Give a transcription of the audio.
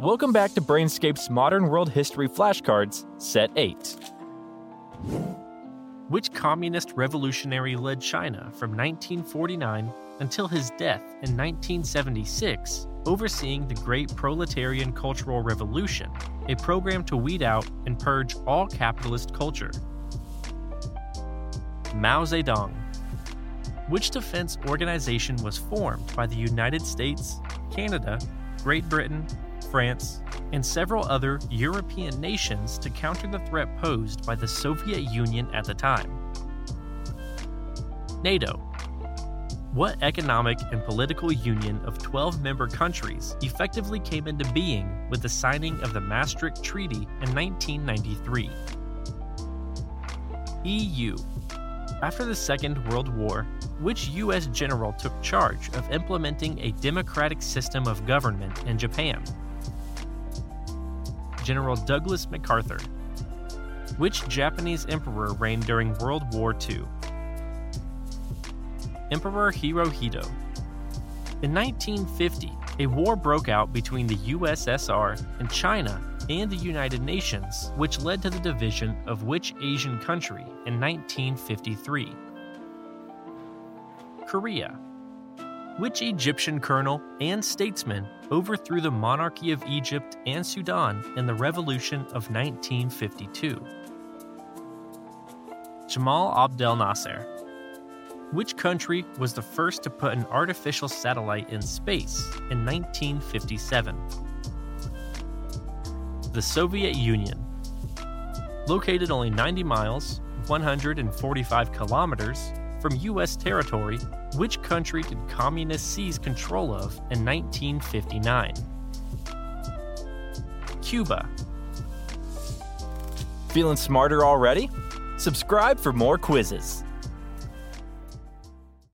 Welcome back to Brainscape's Modern World History Flashcards, Set 8. Which communist revolutionary led China from 1949 until his death in 1976, overseeing the Great Proletarian Cultural Revolution, a program to weed out and purge all capitalist culture? Mao Zedong. Which defense organization was formed by the United States, Canada, Great Britain, France, and several other European nations to counter the threat posed by the Soviet Union at the time? NATO. What economic and political union of 12 member countries effectively came into being with the signing of the Maastricht Treaty in 1993? EU. After the Second World War, which U.S. general took charge of implementing a democratic system of government in Japan? General Douglas MacArthur. Which Japanese emperor reigned during World War II? Emperor Hirohito. In 1950, a war broke out between the USSR and China and the United Nations, which led to the division of which Asian country in 1953? Korea. Which Egyptian colonel and statesman overthrew the monarchy of Egypt and Sudan in the Revolution of 1952? Jamal Abdel Nasser. Which country was the first to put an artificial satellite in space in 1957? The Soviet Union. Located only 90 miles, 145 kilometers from U.S. territory, which country did communists seize control of in 1959? Cuba. Feeling smarter already? Subscribe for more quizzes.